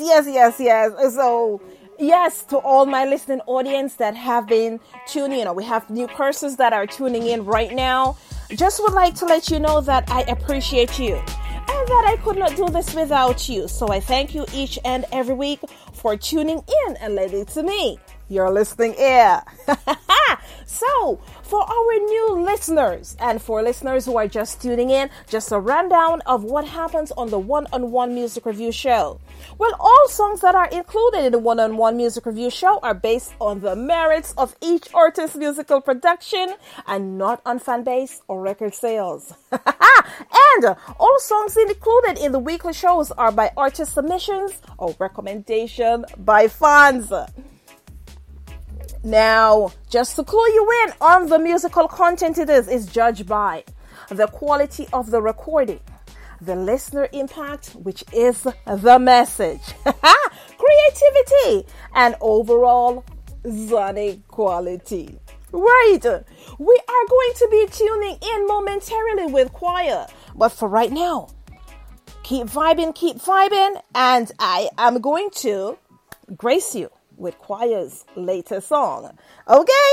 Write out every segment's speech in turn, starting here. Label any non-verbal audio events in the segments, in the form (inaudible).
Yes, yes, yes. So, yes, to all my listening audience that have been tuning in, we have new persons that are tuning in right now, just would like to let you know that I appreciate you and that I could not do this without you. So I thank you each and every week for tuning in and lending to me your listening ear. (laughs) so, for our new listeners and for listeners who are just tuning in, just a rundown of what happens on the one on one music review show. Well, all songs that are included in the one on one music review show are based on the merits of each artist's musical production and not on fan base or record sales. (laughs) and all songs included in the weekly shows are by artist submissions or recommendation by fans. Now, just to clue you in on the musical content it is, is judged by the quality of the recording, the listener impact, which is the message, (laughs) creativity, and overall sonic quality. Right, we are going to be tuning in momentarily with QYOR, but for right now, keep vibing, keep vibing, and I am going to grace you with QYOR's latest song. Okay?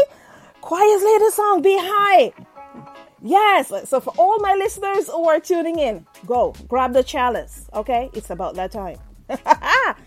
QYOR's latest song, Be High. Yes, so for all my listeners who are tuning in, go grab the chalice. Okay? It's about that time. (laughs)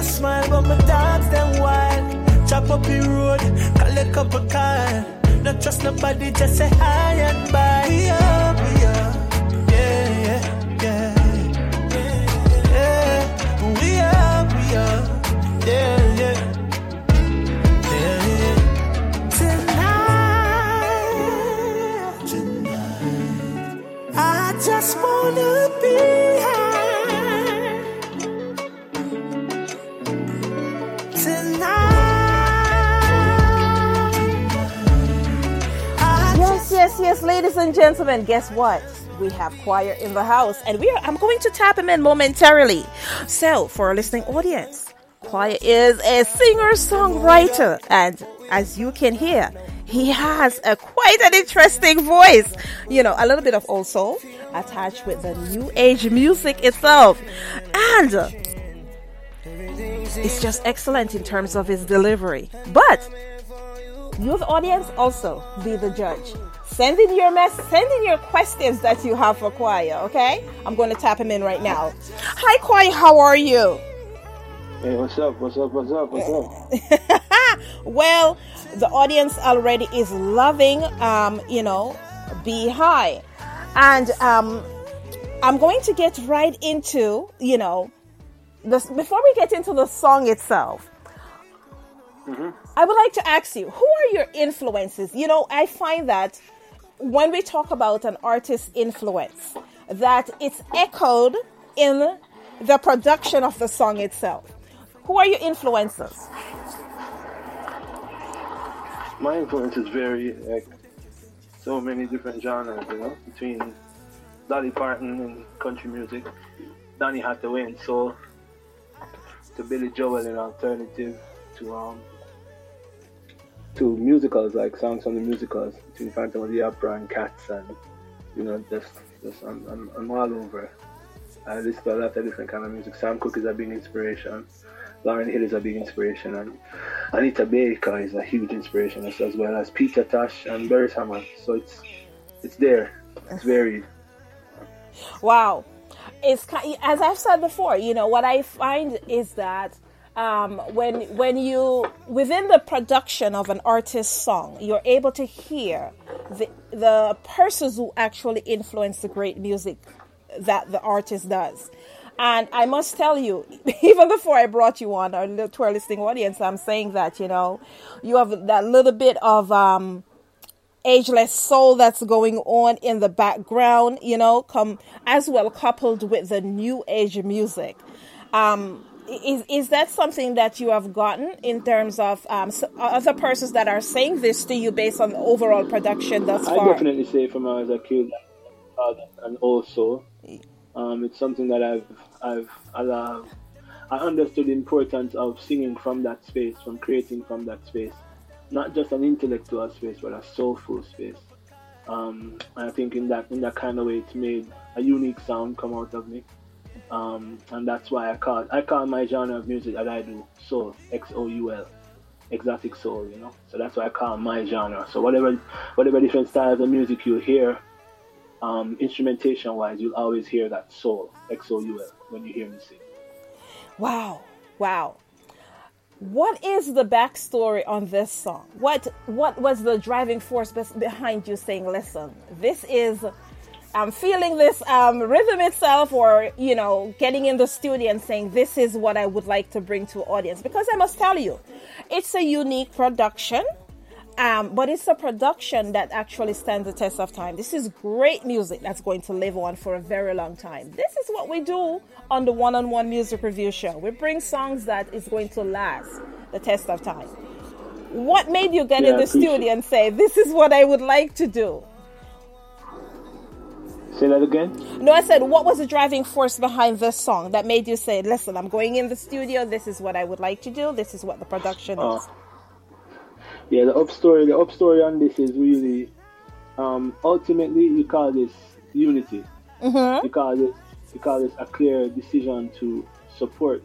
a smile, but my dogs them wild. Chop up the road, call a couple car. Not trust nobody, just say hi and bye. We ladies and gentlemen, guess what? We have QYOR in the house, and we are, I'm going to tap him in momentarily. So, for our listening audience, QYOR is a singer songwriter, and as you can hear, he has a quite an interesting voice. You know, a little bit of old soul attached with the new age music itself, and uh, it's just excellent in terms of his delivery. But you, the audience, also be the judge. Send in your mess, send in your questions that you have for QYOR, okay? I'm going to tap him in right now. Hi, QYOR, how are you? Hey, what's up? What's up? What's up? What's up? (laughs) Well, the audience already is loving, um, you know, Be High. And um, I'm going to get right into, you know, this, before we get into the song itself. I would like to ask you, who are your influences? You know, I find that when we talk about an artist's influence, that it's echoed in the production of the song itself. Who are your influences? My influences vary, like so many different genres, you know, between Dolly Parton and country music, Donny Hathaway and soul, to Billy Joel and alternative, to um, to musicals like songs from the musicals, between Phantom of the Opera and Cats, and you know, just just I'm, I'm, I'm all over. I listen to a lot of different kind of music. Sam Cooke is a big inspiration. Lauryn Hill is a big inspiration, and Anita Baker is a huge inspiration as, as well as Peter Tosh and Beres Hammond. So it's it's there. It's varied. Wow. It's as I've said before, you know, what I find is that um, when when you within the production of an artist's song, you're able to hear the the persons who actually influence the great music that the artist does. And I must tell you, (laughs) even before I brought you on, our, to our listening audience, I'm saying that you know, you have that little bit of um, ageless soul that's going on in the background, you know, come as well coupled with the new age music. Um, is is that something that you have gotten in terms of um, other persons that are saying this to you based on the overall production thus far? I definitely say from as a kid, and also, um, it's something that I've I've allowed. I understood the importance of singing from that space, from creating from that space, not just an intellectual space, but a soulful space. Um, and I think in that in that kind of way, it's made a unique sound come out of me, um, and that's why I call I call my genre of music that I do soul, X O U L, exotic soul, you know. So that's why I call my genre. So whatever whatever different styles of music you hear, um, instrumentation wise, you'll always hear that soul, X O U L, when you hear me sing. Wow, wow. What is the backstory on this song? What what was the driving force behind you saying, "Listen, this is I'm feeling this um, rhythm itself," or you know, getting in the studio and saying, "This is what I would like to bring to audience." Because I must tell you, it's a unique production. Um, but it's a production that actually stands the test of time. This is great music that's going to live on for a very long time. This is what we do on the one on one music review show. We bring songs that is going to last the test of time. What made you get Yeah, in the studio and say, This is what I would like to do? Say that again. No, I said, What was the driving force behind this song that made you say, Listen, I'm going in the studio. This is what I would like to do. This is what the production Oh. is. Yeah, the up story, the up story on this is really, um, ultimately, you call this unity. Mm-hmm. You call this, you call this a clear decision to support.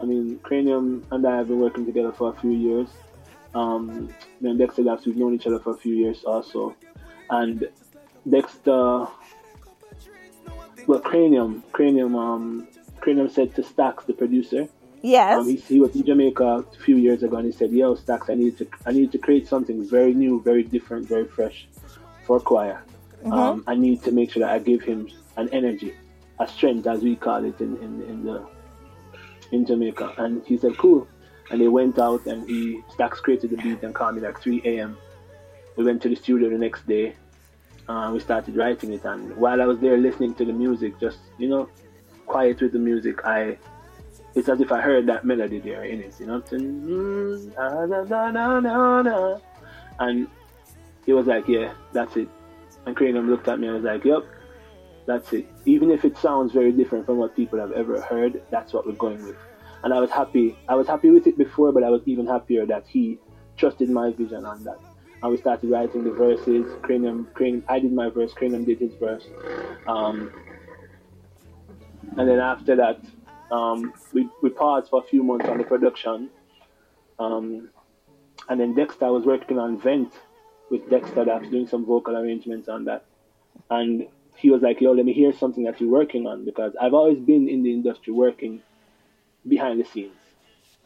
I mean, Kranium and I have been working together for a few years. Um, me and Dexter we've known each other for a few years also. And Dexter, well, Kranium, Kranium, um, Kranium said to Stax, the producer, Yes. um, he, he was in Jamaica a few years ago, and he said, "Yo, Stax, I need to, I need to create something very new, very different, very fresh for QYOR. Um, I need to make sure that I give him an energy, a strength, as we call it in, in, in the in Jamaica." And he said, "Cool." And they went out, and he Stax created the beat and called me like 3 a.m. We went to the studio the next day. Uh, we started writing it, and while I was there listening to the music, just you know, quiet with the music, I it's as if I heard that melody there in it, you know, mm, and he was like, yeah, that's it. And Kranium looked at me and was like, yep, that's it. Even if it sounds very different from what people have ever heard, that's what we're going with. And I was happy. I was happy with it before, but I was even happier that he trusted my vision on that. And we started writing the verses. Kranium, Kranium, I did my verse. Kranium did his verse. Um, and then after that, um, we, we paused for a few months on the production. Um, and then Dexter was working on Vent with Dexter that's doing some vocal arrangements on that. And he was like, yo, let me hear something that you're working on because I've always been in the industry working behind the scenes.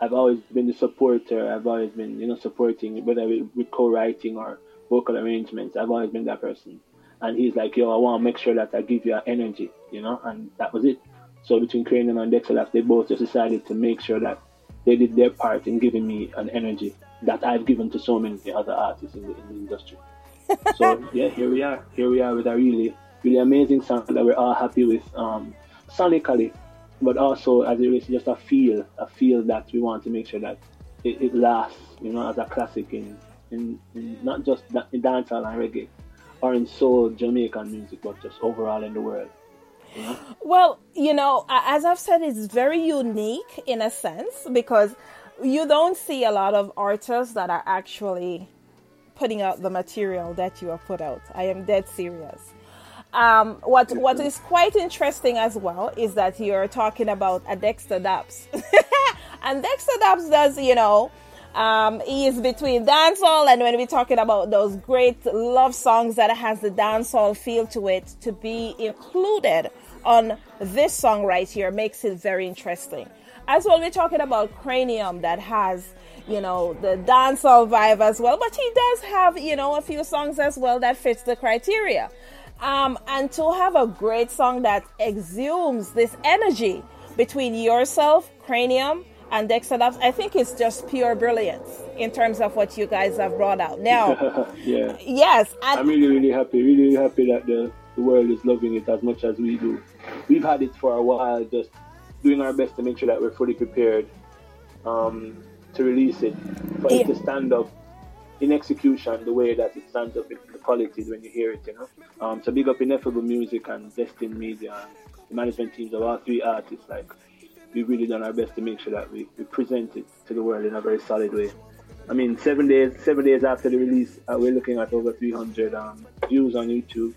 I've always been the supporter. I've always been, you know, supporting whether with, co-writing or vocal arrangements. I've always been that person. and he's like, "Yo, I want to make sure that I give you energy," you know, and that was it. So between Kranium and Dexter they both just decided to make sure that they did their part in giving me an energy that I've given to so many other artists in the, in the industry. (laughs) so yeah, here we are. Here we are with a really, really amazing song that we're all happy with, um, sonically, but also as it is just a feel, a feel that we want to make sure that it, it lasts, you know, as a classic in, in, in not just in dancehall and reggae, or in soul Jamaican music, but just overall in the world. Well, you know, as I've said, it's very unique in a sense because you don't see a lot of artists that are actually putting out the material that you have put out. I am dead serious. Um, what what is quite interesting as well is that you're talking about a Dexta Daps, (laughs) and Dexta Daps does you know um, he is between dancehall and when we're talking about those great love songs that has the dancehall feel to it, to be included on this song right here makes it very interesting. As well, we're talking about Kranium that has, you know, the dancehall vibe as well, but he does have, you know, a few songs as well that fits the criteria. Um, and to have a great song that exudes this energy between yourself, Kranium, and Dexta Daps, I think it's just pure brilliance in terms of what you guys have brought out. Now, (laughs) yeah, yes, I'm really, really happy, really, really happy that the, the world is loving it as much as we do. We've had it for a while, just doing our best to make sure that we're fully prepared um, to release it, for yeah. it to stand up in execution the way that it stands up in the quality when you hear it, you know. Um, so big up Ineffable Music and Destin Media and the management teams of all three artists, like we've really done our best to make sure that we, we present it to the world in a very solid way. I mean, seven days seven days after the release, uh, we're looking at over 300 um, views on YouTube.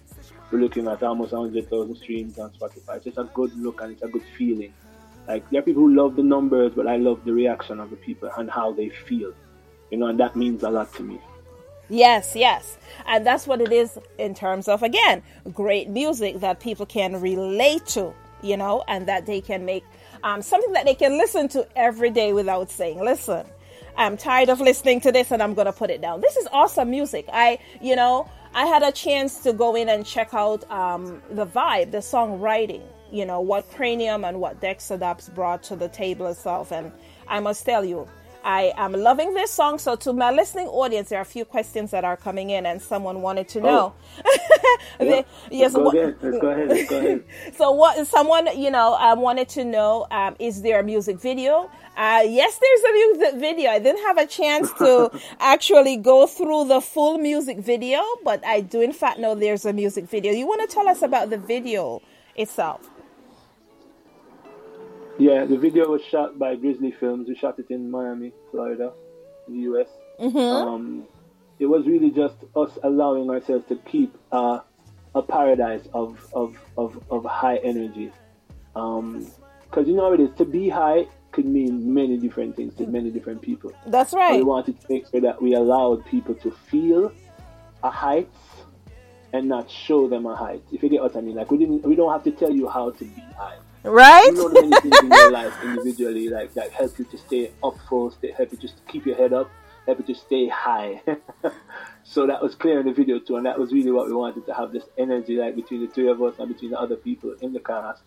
We're looking at almost 100,000 streams on Spotify. It's just a good look and it's a good feeling. Like there are people who love the numbers, but I love the reaction of the people and how they feel. You know, and that means a lot to me. Yes, yes. And that's what it is in terms of, again, great music that people can relate to, you know, and that they can make um, something that they can listen to every day without saying, listen, I'm tired of listening to this and I'm going to put it down. This is awesome music. I, you know, I had a chance to go in and check out um, the vibe, the songwriting, you know, what Kranium and what Dexta Daps brought to the table itself. And I must tell you, I am loving this song. So, to my listening audience, there are a few questions that are coming in, and someone wanted to know. Oh. (laughs) yeah. yes, go, ahead. go ahead. Go ahead. (laughs) so, what someone you know um, wanted to know um, is there a music video? Uh, yes, there's a music video. I didn't have a chance to (laughs) actually go through the full music video, but I do, in fact, know there's a music video. You want to tell us about the video itself? Yeah, the video was shot by Grizzly Films. We shot it in Miami, Florida, in the US. Mm-hmm. Um, it was really just us allowing ourselves to keep uh, a paradise of, of, of, of high energy. Because um, you know how it is, to be high could mean many different things to many different people. That's right. So we wanted to make sure that we allowed people to feel a height and not show them a height. If you get what I mean, like we didn't, we don't have to tell you how to be high. Right? You know many things in your life individually, like that help you to stay up full, stay, help you just keep your head up, help you to stay high. (laughs) so that was clear in the video too, and that was really what we wanted to have this energy, like between the three of us and between the other people in the cast.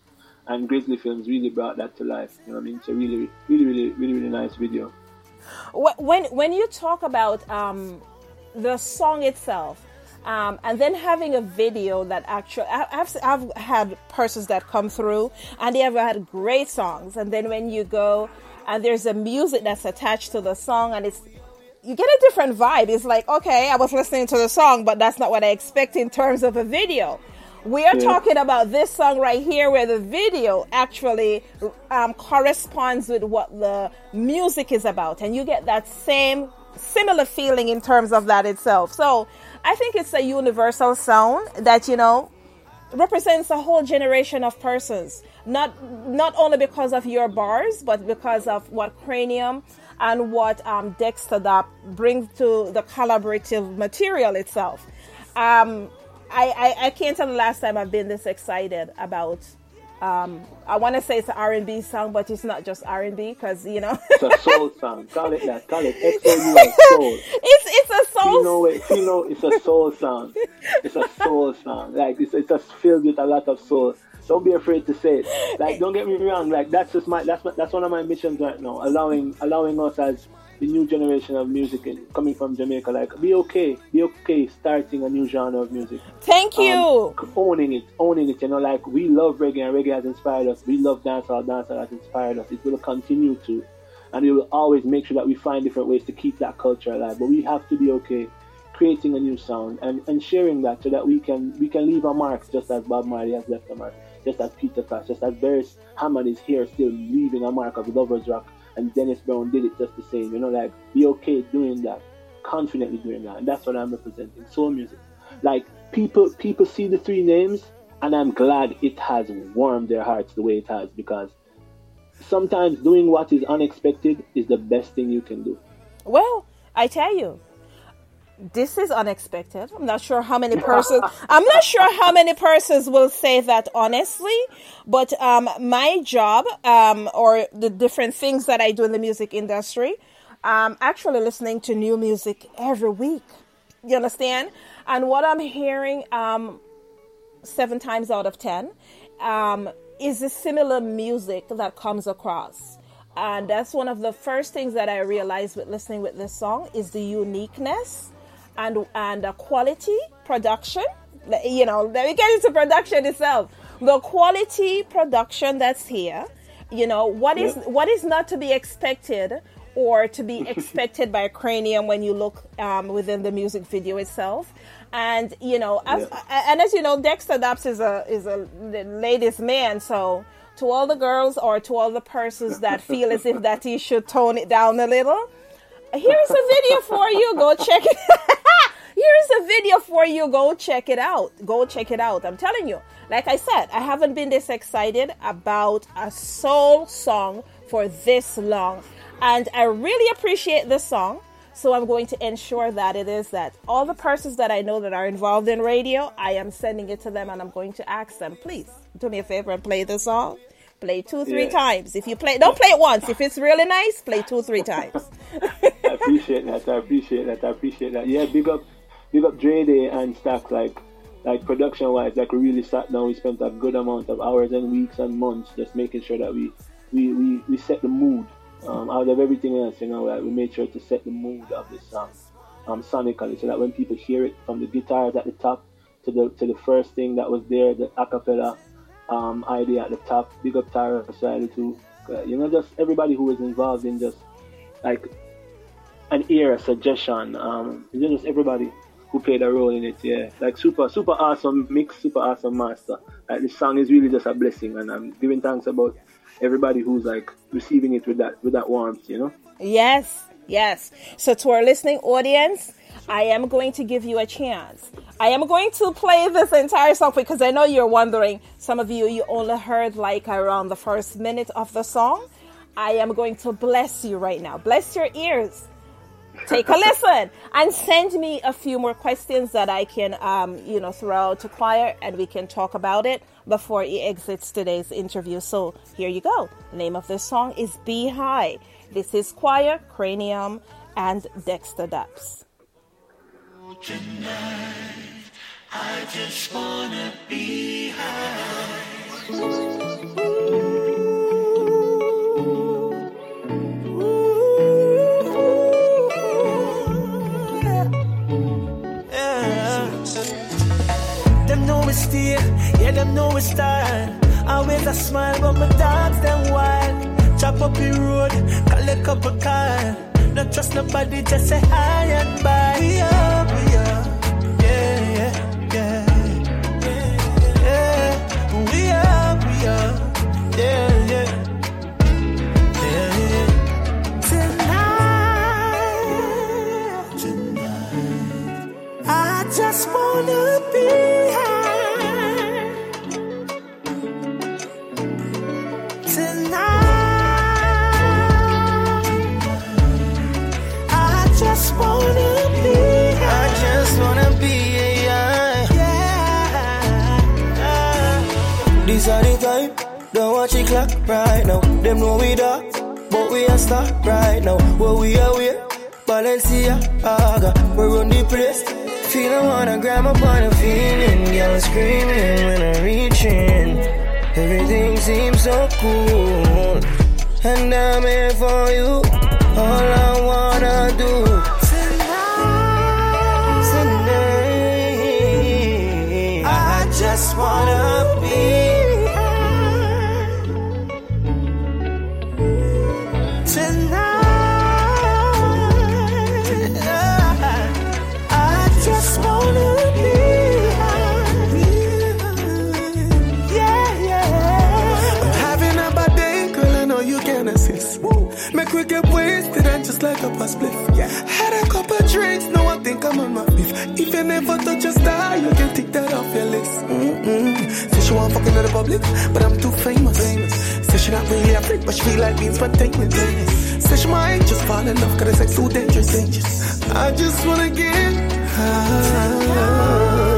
And Grizzly Films really brought that to life. You know what I mean? It's a really, really, really, really, really nice video. When when you talk about um, the song itself, um, and then having a video that actually I've, I've had persons that come through and they have had great songs. And then when you go and there's a music that's attached to the song and it's you get a different vibe. It's like okay i was listening to the song but that's not what i expect in terms of a video. We are yeah. talking about this song right here where the video actually um, corresponds with what the music is about. And you get that same similar feeling in terms of that itself. So I think it's a universal sound that, you know, represents a whole generation of persons. Not not only because of your bars, but because of what Kranium and what um, Dexta Daps brings to the collaborative material itself. Um, I, I, I can't tell the last time I've been this excited about um, I want to say it's an R&B song, but it's not just R&B because you know. it's a soul song. (laughs) Call it that. Call it soul. It's it's a soul. You know it. You know it's a soul song. It's a soul song. Like it's it's just filled with a lot of soul. Don't be afraid to say it. Like don't get me wrong. Like that's just my that's my, that's one of my missions right now. Allowing allowing us as the new generation of music coming from Jamaica. Like, be okay, be okay starting a new genre of music. Thank you. Um, owning it, owning it. You know, like we love reggae and reggae has inspired us. We love dancehall, dancehall has inspired us. It will continue to, and we will always make sure that we find different ways to keep that culture alive. But we have to be okay creating a new sound and, and sharing that so that we can we can leave a mark just as Bob Marley has left a mark, just as Peter Tosh, just as Beres Hammond is here still leaving a mark of lovers rock and Dennis Brown did it just the same. You know, like be okay doing that, confidently doing that, and that's what I'm representing. Soul music. Like people, people see the three names, and I'm glad it has warmed their hearts the way it has because sometimes doing what is unexpected is the best thing you can do. Well, I tell you, this is unexpected. I'm not sure how many persons. I'm not sure how many persons will say that honestly, but um, my job um, or the different things that I do in the music industry, I'm actually listening to new music every week. You understand? And what I'm hearing um, seven times out of ten um, is a similar music that comes across. And that's one of the first things that I realized with listening with this song is the uniqueness and and a quality production. You know, let me get into production itself. The quality production that's here. You know what is what is not to be expected or to be (laughs) expected by a Kranium when you look um, within the music video itself. And you know, as, yeah. and as you know, Dexta Daps is a is a ladies' man, so to all the girls or to all the persons that feel as if that he should tone it down a little, here's a video for you. Go check it. (laughs) here's a video for you. Go check it out. Go check it out. I'm telling you. Like I said, I haven't been this excited about a soul song for this long. And I really appreciate this song. So I'm going to ensure that it is that all the persons that I know that are involved in radio, I am sending it to them and I'm going to ask them, please do me a favor and play the song. Play two, three yeah. times. If you play, don't play it once. If it's really nice, play two, three times. (laughs) Appreciate that. I appreciate that. I appreciate that. Yeah, big up, big up Dre Day and Stack. Like, like production wise, like we really sat down. We spent a good amount of hours and weeks and months just making sure that we, we, we, we set the mood. Um, out of everything else, you know, like we made sure to set the mood of this song, um, sonically, so that when people hear it from the guitars at the top to the to the first thing that was there, the acapella um, idea at the top. Big up Tyra Society too. Uh, you know, just everybody who was involved in just like an era suggestion. Um, just everybody who played a role in it. Yeah, like super, super awesome mix, super awesome master. Like this song is really just a blessing, and I'm giving thanks about everybody who's like receiving it with that with that warmth. You know. Yes, yes. So to our listening audience, I am going to give you a chance. I am going to play this entire song because I know you're wondering. Some of you, you only heard like around the first minute of the song. I am going to bless you right now. Bless your ears. Take a listen and send me a few more questions that I can, um, you know, throw out to QYOR and we can talk about it before he exits today's interview. So here you go. The name of this song is Be High. This is QYOR, Kranium, and Dexta Daps. Tonight, High. Stay, yeah, them know we style. Always a smile, but my dogs them wild. Chop up the road, call a couple car. Not trust nobody, just say hi and bye. We Right now. Them know we dark, but we are stuck right now. Where we are, we Balenciaga, we run the place. Feeling wanna grab up on a feeling, girl screaming when I'm reaching. Everything seems so cool, and I'm here for you. All I wanna do just like up a spliff. Yeah. Had a couple drinks, now I think I'm on my fifth. If you never touch a star, you can take that off your list. Mm-mm. Say she want fucking in the public, but I'm too famous. Say she not really a freak, but she feel like being spontaneous. Say she might just fall in love, cause the sex too dangerous. dangerous. I just wanna get high.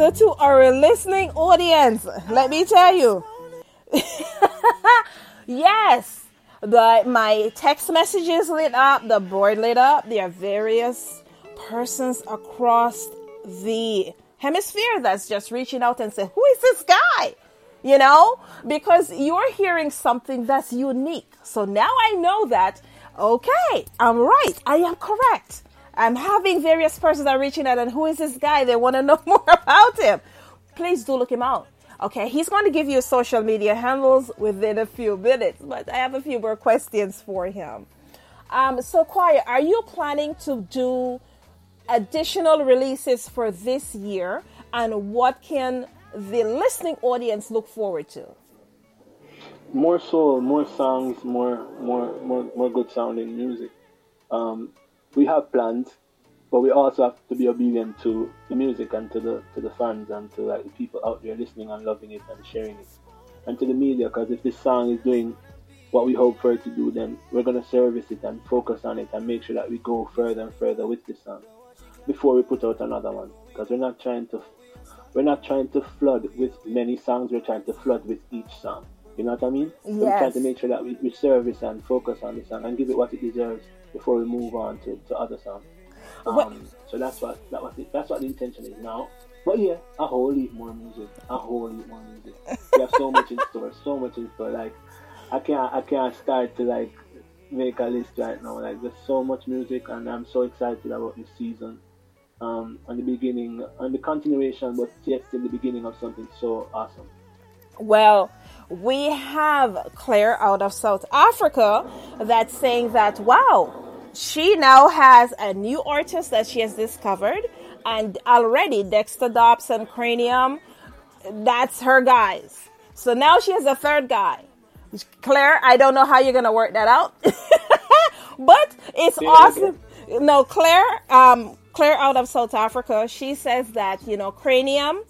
To our listening audience, let me tell you, (laughs) yes, the my text messages lit up, the board lit up. There are various persons across the hemisphere that's just reaching out and say, "Who is this guy?" You know, because you're hearing something that's unique. So now I know that. Okay, I'm right. I am correct. I'm having various persons are reaching out, and who is this guy? They want to (laughs) know more about him. Please do look him out. Okay, he's going to give you social media handles within a few minutes, but I have a few more questions for him. Um, so, QYOR, are you planning to do additional releases for this year, and what can the listening audience look forward to? more soul, more songs, more more more more good sounding music. Um, we have plans, but we also have to be obedient to the music and to the to the fans and to like the people out there listening and loving it and sharing it, and to the media. Because if this song is doing what we hope for it to do, then we're gonna service it and focus on it and make sure that we go further and further with this song before we put out another one. Because we're not trying to we're not trying to flood with many songs. We're trying to flood with each song. You know what I mean? So We're trying to make sure that we, we service and focus on the song and give it what it deserves before we move on to, to other songs. Um, so that's what that was it. That's what the intention is now. But yeah, a whole heap more music. A whole heap more music. We have so much in store. So much in store. Like I can't I can't start to like make a list right now. Like there's so much music and I'm so excited about this season. Um, and the beginning and the continuation, but yet still the beginning of something so awesome. Well, we have Claire out of South Africa that's saying that, wow, she now has a new artist that she has discovered, and already Dexter Dobbs and Kranium, that's her guys. So now she has a third guy. Claire, I don't know how you're going to work that out, (laughs) but it's Yeah, awesome. No, Claire, um, Claire out of South Africa, she says that, you know, Kranium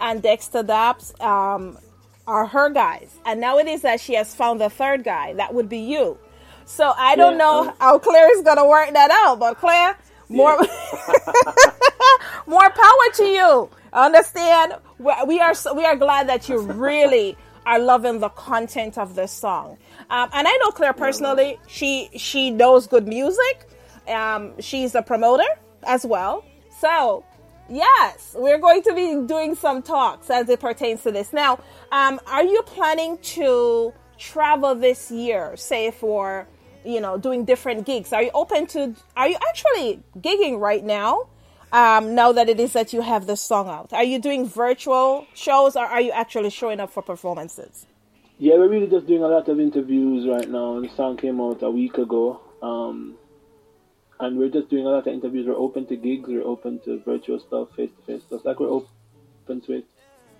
and Dexter Dobbs um, are her guys. And now it is that she has found the third guy. That would be you. So I don't Yeah, know um, how Claire is going to work that out, but Claire, more (laughs) more power to you. Understand? We are we are glad that you really are loving the content of this song. Um, and I know Claire personally. She she knows good music. Um, she's a promoter as well. So yes, we're going to be doing some talks as it pertains to this. Now, um, are you planning to travel this year? Say for you know doing different gigs. Are you open to? Are you actually gigging right now? um, now that it is that you have the song out? Are you doing virtual shows or are you actually showing up for performances? Yeah, we're really just doing a lot of interviews right now. The song came out a week ago. Um, and we're just doing a lot of interviews. We're open to gigs, we're open to virtual stuff, face to face stuff. Like we're open to it.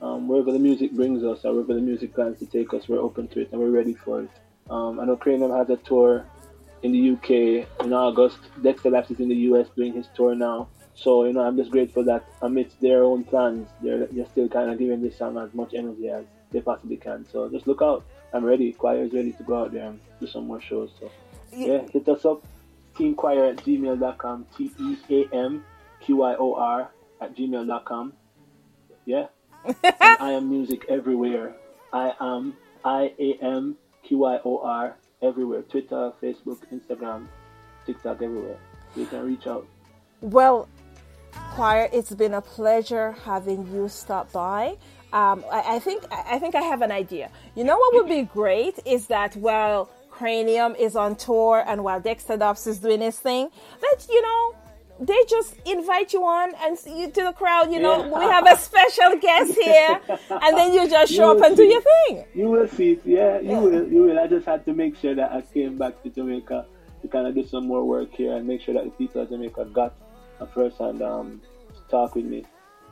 Um, wherever the music brings us, or wherever the music plans to take us, we're open to it and we're ready for it. Um, I know Kranium has a tour in the UK in August. Dexta Daps is in the US doing his tour now. So, you know, I'm just grateful that amidst their own plans, they're, they're still kind of giving this song as much energy as they possibly can. So just look out. I'm ready. QYOR is ready to go out there and do some more shows. So, yeah, hit us up. Teamchoir at gmail.com. T E A M Q I O R at gmail.com. Yeah. (laughs) I am music everywhere. I am I A M Q I O R everywhere. Twitter, Facebook, Instagram, TikTok, everywhere. You can reach out. Well, QYOR, it's been a pleasure having you stop by. Um, I, I, think I think I have an idea. You know what would be great is that while Kranium is on tour and while Dexter Dobbs is doing his thing, that you know they just invite you on and you to the crowd. You know, yeah. we have a special guest here, and then you just (laughs) show you up and do your thing. You will see. Yeah, you yeah. will. You will. I just had to make sure that I came back to Jamaica to kind of do some more work here and make sure that the people of Jamaica got a first hand um, talk with me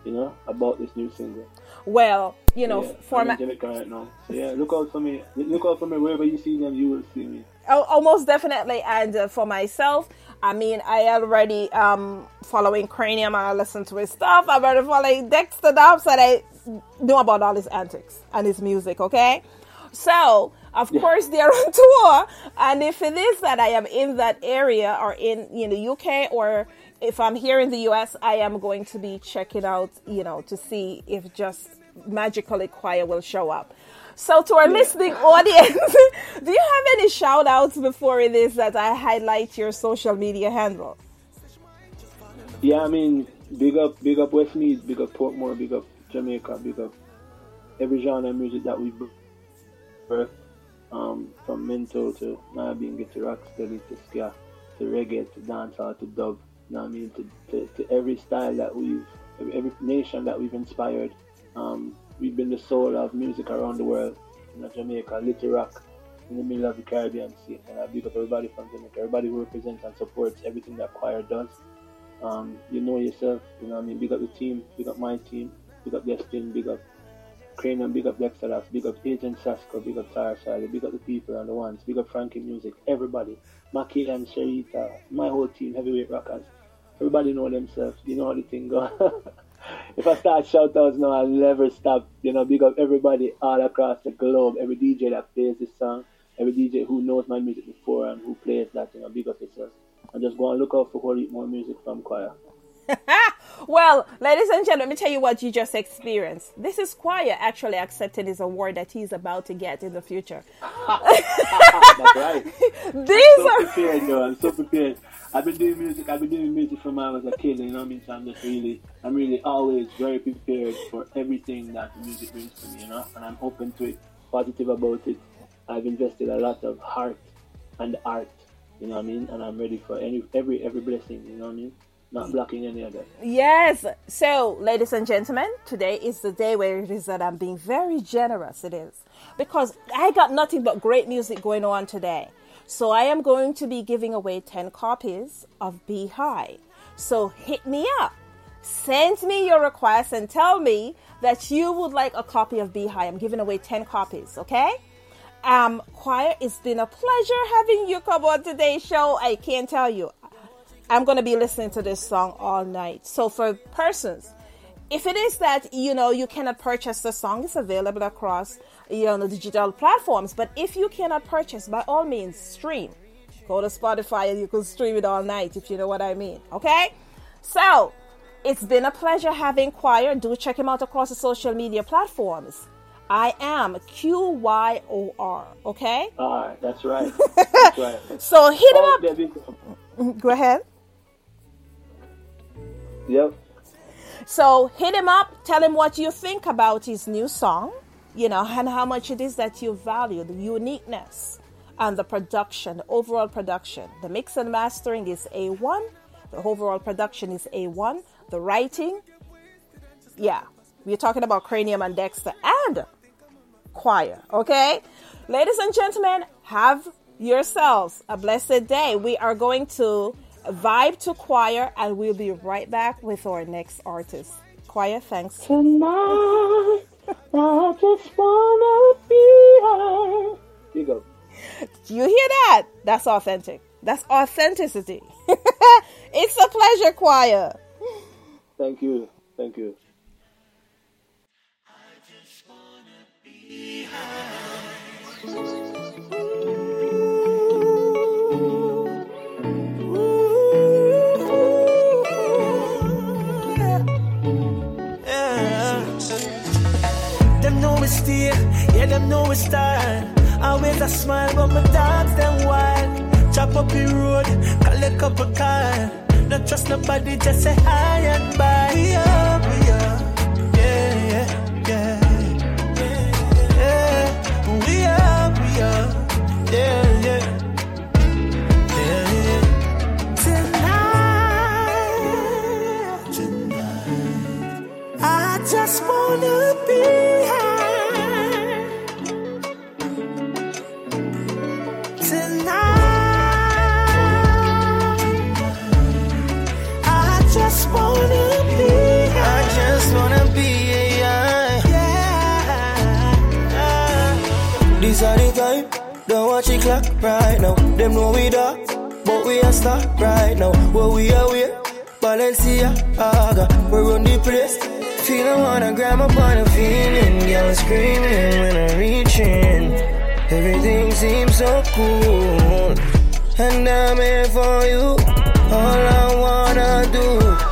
you know, about this new single. Well, you know, yeah, for my right now. So yeah, look out for me. Look out for me wherever you see them. You will see me. Oh, almost definitely. And uh, for myself, I mean, I already um following Kranium. I listen to his stuff. I'm already following Dexter Dobbs, and I know about all his antics and his music. Okay, so of yeah. course they're on tour, and if it is that I am in that area or in you know UK or if I'm here in the US, I am going to be checking out, you know, to see if just magically QYOR will show up. So to our yeah. listening (laughs) audience, (laughs) do you have any shout outs before it is that I highlight your social media handle? Yeah, I mean, big up, big up Westmeath, big up Portmore, big up Jamaica, big up every genre of music that we birth, um, from mento to Nyabinghi to rocksteady to ska to reggae to dancehall to dub you know I mean, to, to, to, every style that we've, every, nation that we've inspired. Um, we've been the soul of music around the world. You know, Jamaica, Little Rock, in the middle of the Caribbean Sea. And I big up everybody from Jamaica, everybody who represents and supports everything that QYOR does. Um, you know yourself, you know I mean? Big up the team, big up my team, big up Destin, big up Kranium, big up Dexter big up Agent Sasco, big up Tara Sally, big up the people and the ones, big up Frankie Music, everybody. Maki and Sherita, my whole team, Heavyweight Rockers everybody know themselves. You know how the thing go. (laughs) if I start shout outs now, I'll never stop. You know, big up everybody all across the globe. Every DJ that plays this song, every DJ who knows my music before and who plays that, you know, big up yourself. And just go and look out for whole more music from QYOR. (laughs) well, ladies and gentlemen, let me tell you what you just experienced. This is QYOR actually accepting his award that he's about to get in the future. (laughs) That's right. These I'm so are prepared, though. I'm so prepared. I've been doing music. I've been doing music from when I was a kid. You know what I mean? So I'm just really, I'm really always very prepared for everything that the music brings to me. You know, and I'm open to it, positive about it. I've invested a lot of heart and art. You know what I mean? And I'm ready for any every every blessing. You know what I mean? Not blocking any of that. Yes. So, ladies and gentlemen, today is the day where it is that I'm being very generous. It is because I got nothing but great music going on today. So I am going to be giving away 10 copies of Be High. So hit me up. Send me your request and tell me that you would like a copy of Be High. I'm giving away 10 copies, okay? Um, QYOR, it's been a pleasure having you come on today's show. I can't tell you. I'm going to be listening to this song all night. So for persons, if it is that, you know, you cannot purchase the song, it's available across you know, digital platforms. But if you cannot purchase, by all means, stream. Go to Spotify and you can stream it all night if you know what I mean. Okay? So, it's been a pleasure having QYOR. Do check him out across the social media platforms. I am Q Y O R. Okay? All right, that's right. (laughs) That's right. so hit him oh, up. Go ahead. Yep. So hit him up. Tell him what you think about his new song you know, and how much it is that you value the uniqueness and the production, the overall production. The mix and mastering is A1, the overall production is A1, the writing, yeah, we're talking about Kranium and Dexter and QYOR. Okay, ladies and gentlemen, have yourselves a blessed day. We are going to vibe to QYOR, and we'll be right back with our next artist. QYOR, thanks. Tonight, (laughs) I just wanna be high. You go. Do you hear that? That's authentic. That's authenticity. (laughs) it's a pleasure, QYOR. Thank you. Thank you. Know yeah, them know we style. Always a smile, but my dogs them wild. Chop up the road, call a couple car. Not trust nobody, just say hi and bye. Don't watch the clock right now. Them know we dark, but we are stuck right now. Where we are, we Balenciaga, we run the place. Feel I wanna grab on a feeling, girl screaming when I'm reaching. Everything seems so cool, and I'm here for you. All I wanna do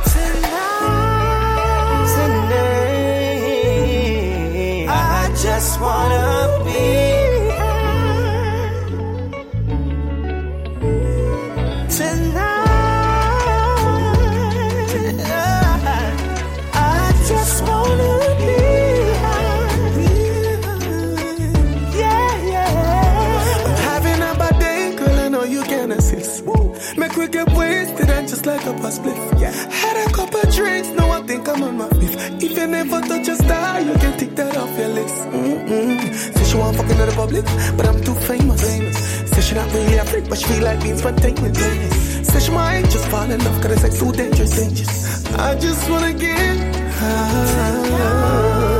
just like a past spliff. Yeah. Had a couple drinks, now I think I'm on my fifth. If you never touch a star, you can take that off your list. Mm-mm. Say she want fucking in the public, but I'm too famous. Say she not really a freak, but she feel like being spontaneous. Say she might just fall in love, cause it's like too dangerous. dangerous. I just wanna get high.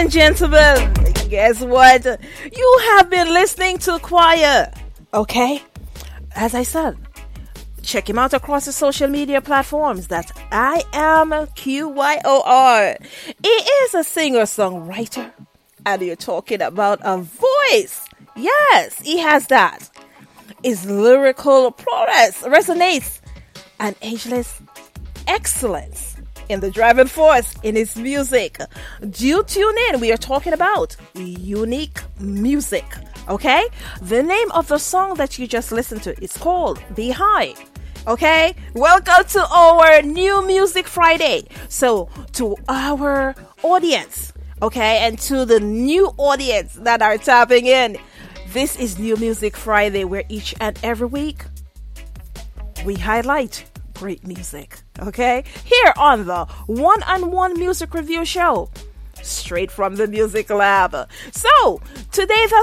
And gentlemen, guess what? You have been listening to QYOR. Okay? As I said, check him out across the social media platforms. That's I am Q Y O R. He is a singer songwriter. And you're talking about a voice. Yes, he has that. His lyrical prowess, resonates, and ageless excellence in the driving force in his music. Do tune in. We are talking about unique music. Okay? The name of the song that you just listened to is called Be High. Okay? Welcome to our new music Friday. So, to our audience, okay, and to the new audience that are tapping in, this is New Music Friday, where each and every week we highlight great music, okay? Here on the One on One Music Review Show, straight from the Music Lab. So, today the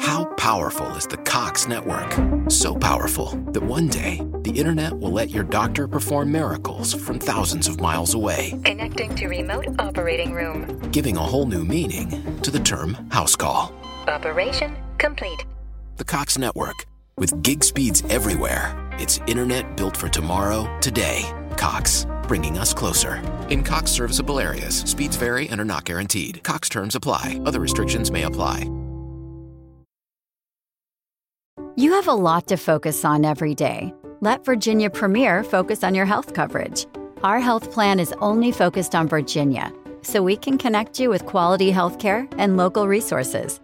How powerful is the Cox network? So powerful that one day the internet will let your doctor perform miracles from thousands of miles away, Connecting to remote operating room. giving a whole new meaning to the term house call. Operation complete. The Cox network, with gig speeds everywhere, it's internet built for tomorrow, today. Cox, bringing us closer. In Cox serviceable areas, speeds vary and are not guaranteed. Cox terms apply, other restrictions may apply. You have a lot to focus on every day. Let Virginia Premier focus on your health coverage. Our health plan is only focused on Virginia, so we can connect you with quality health care and local resources.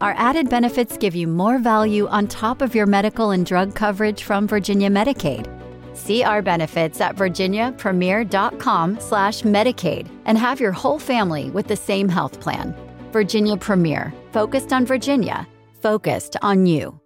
Our added benefits give you more value on top of your medical and drug coverage from Virginia Medicaid. See our benefits at virginiapremier.com slash Medicaid and have your whole family with the same health plan. Virginia Premier, focused on Virginia, focused on you.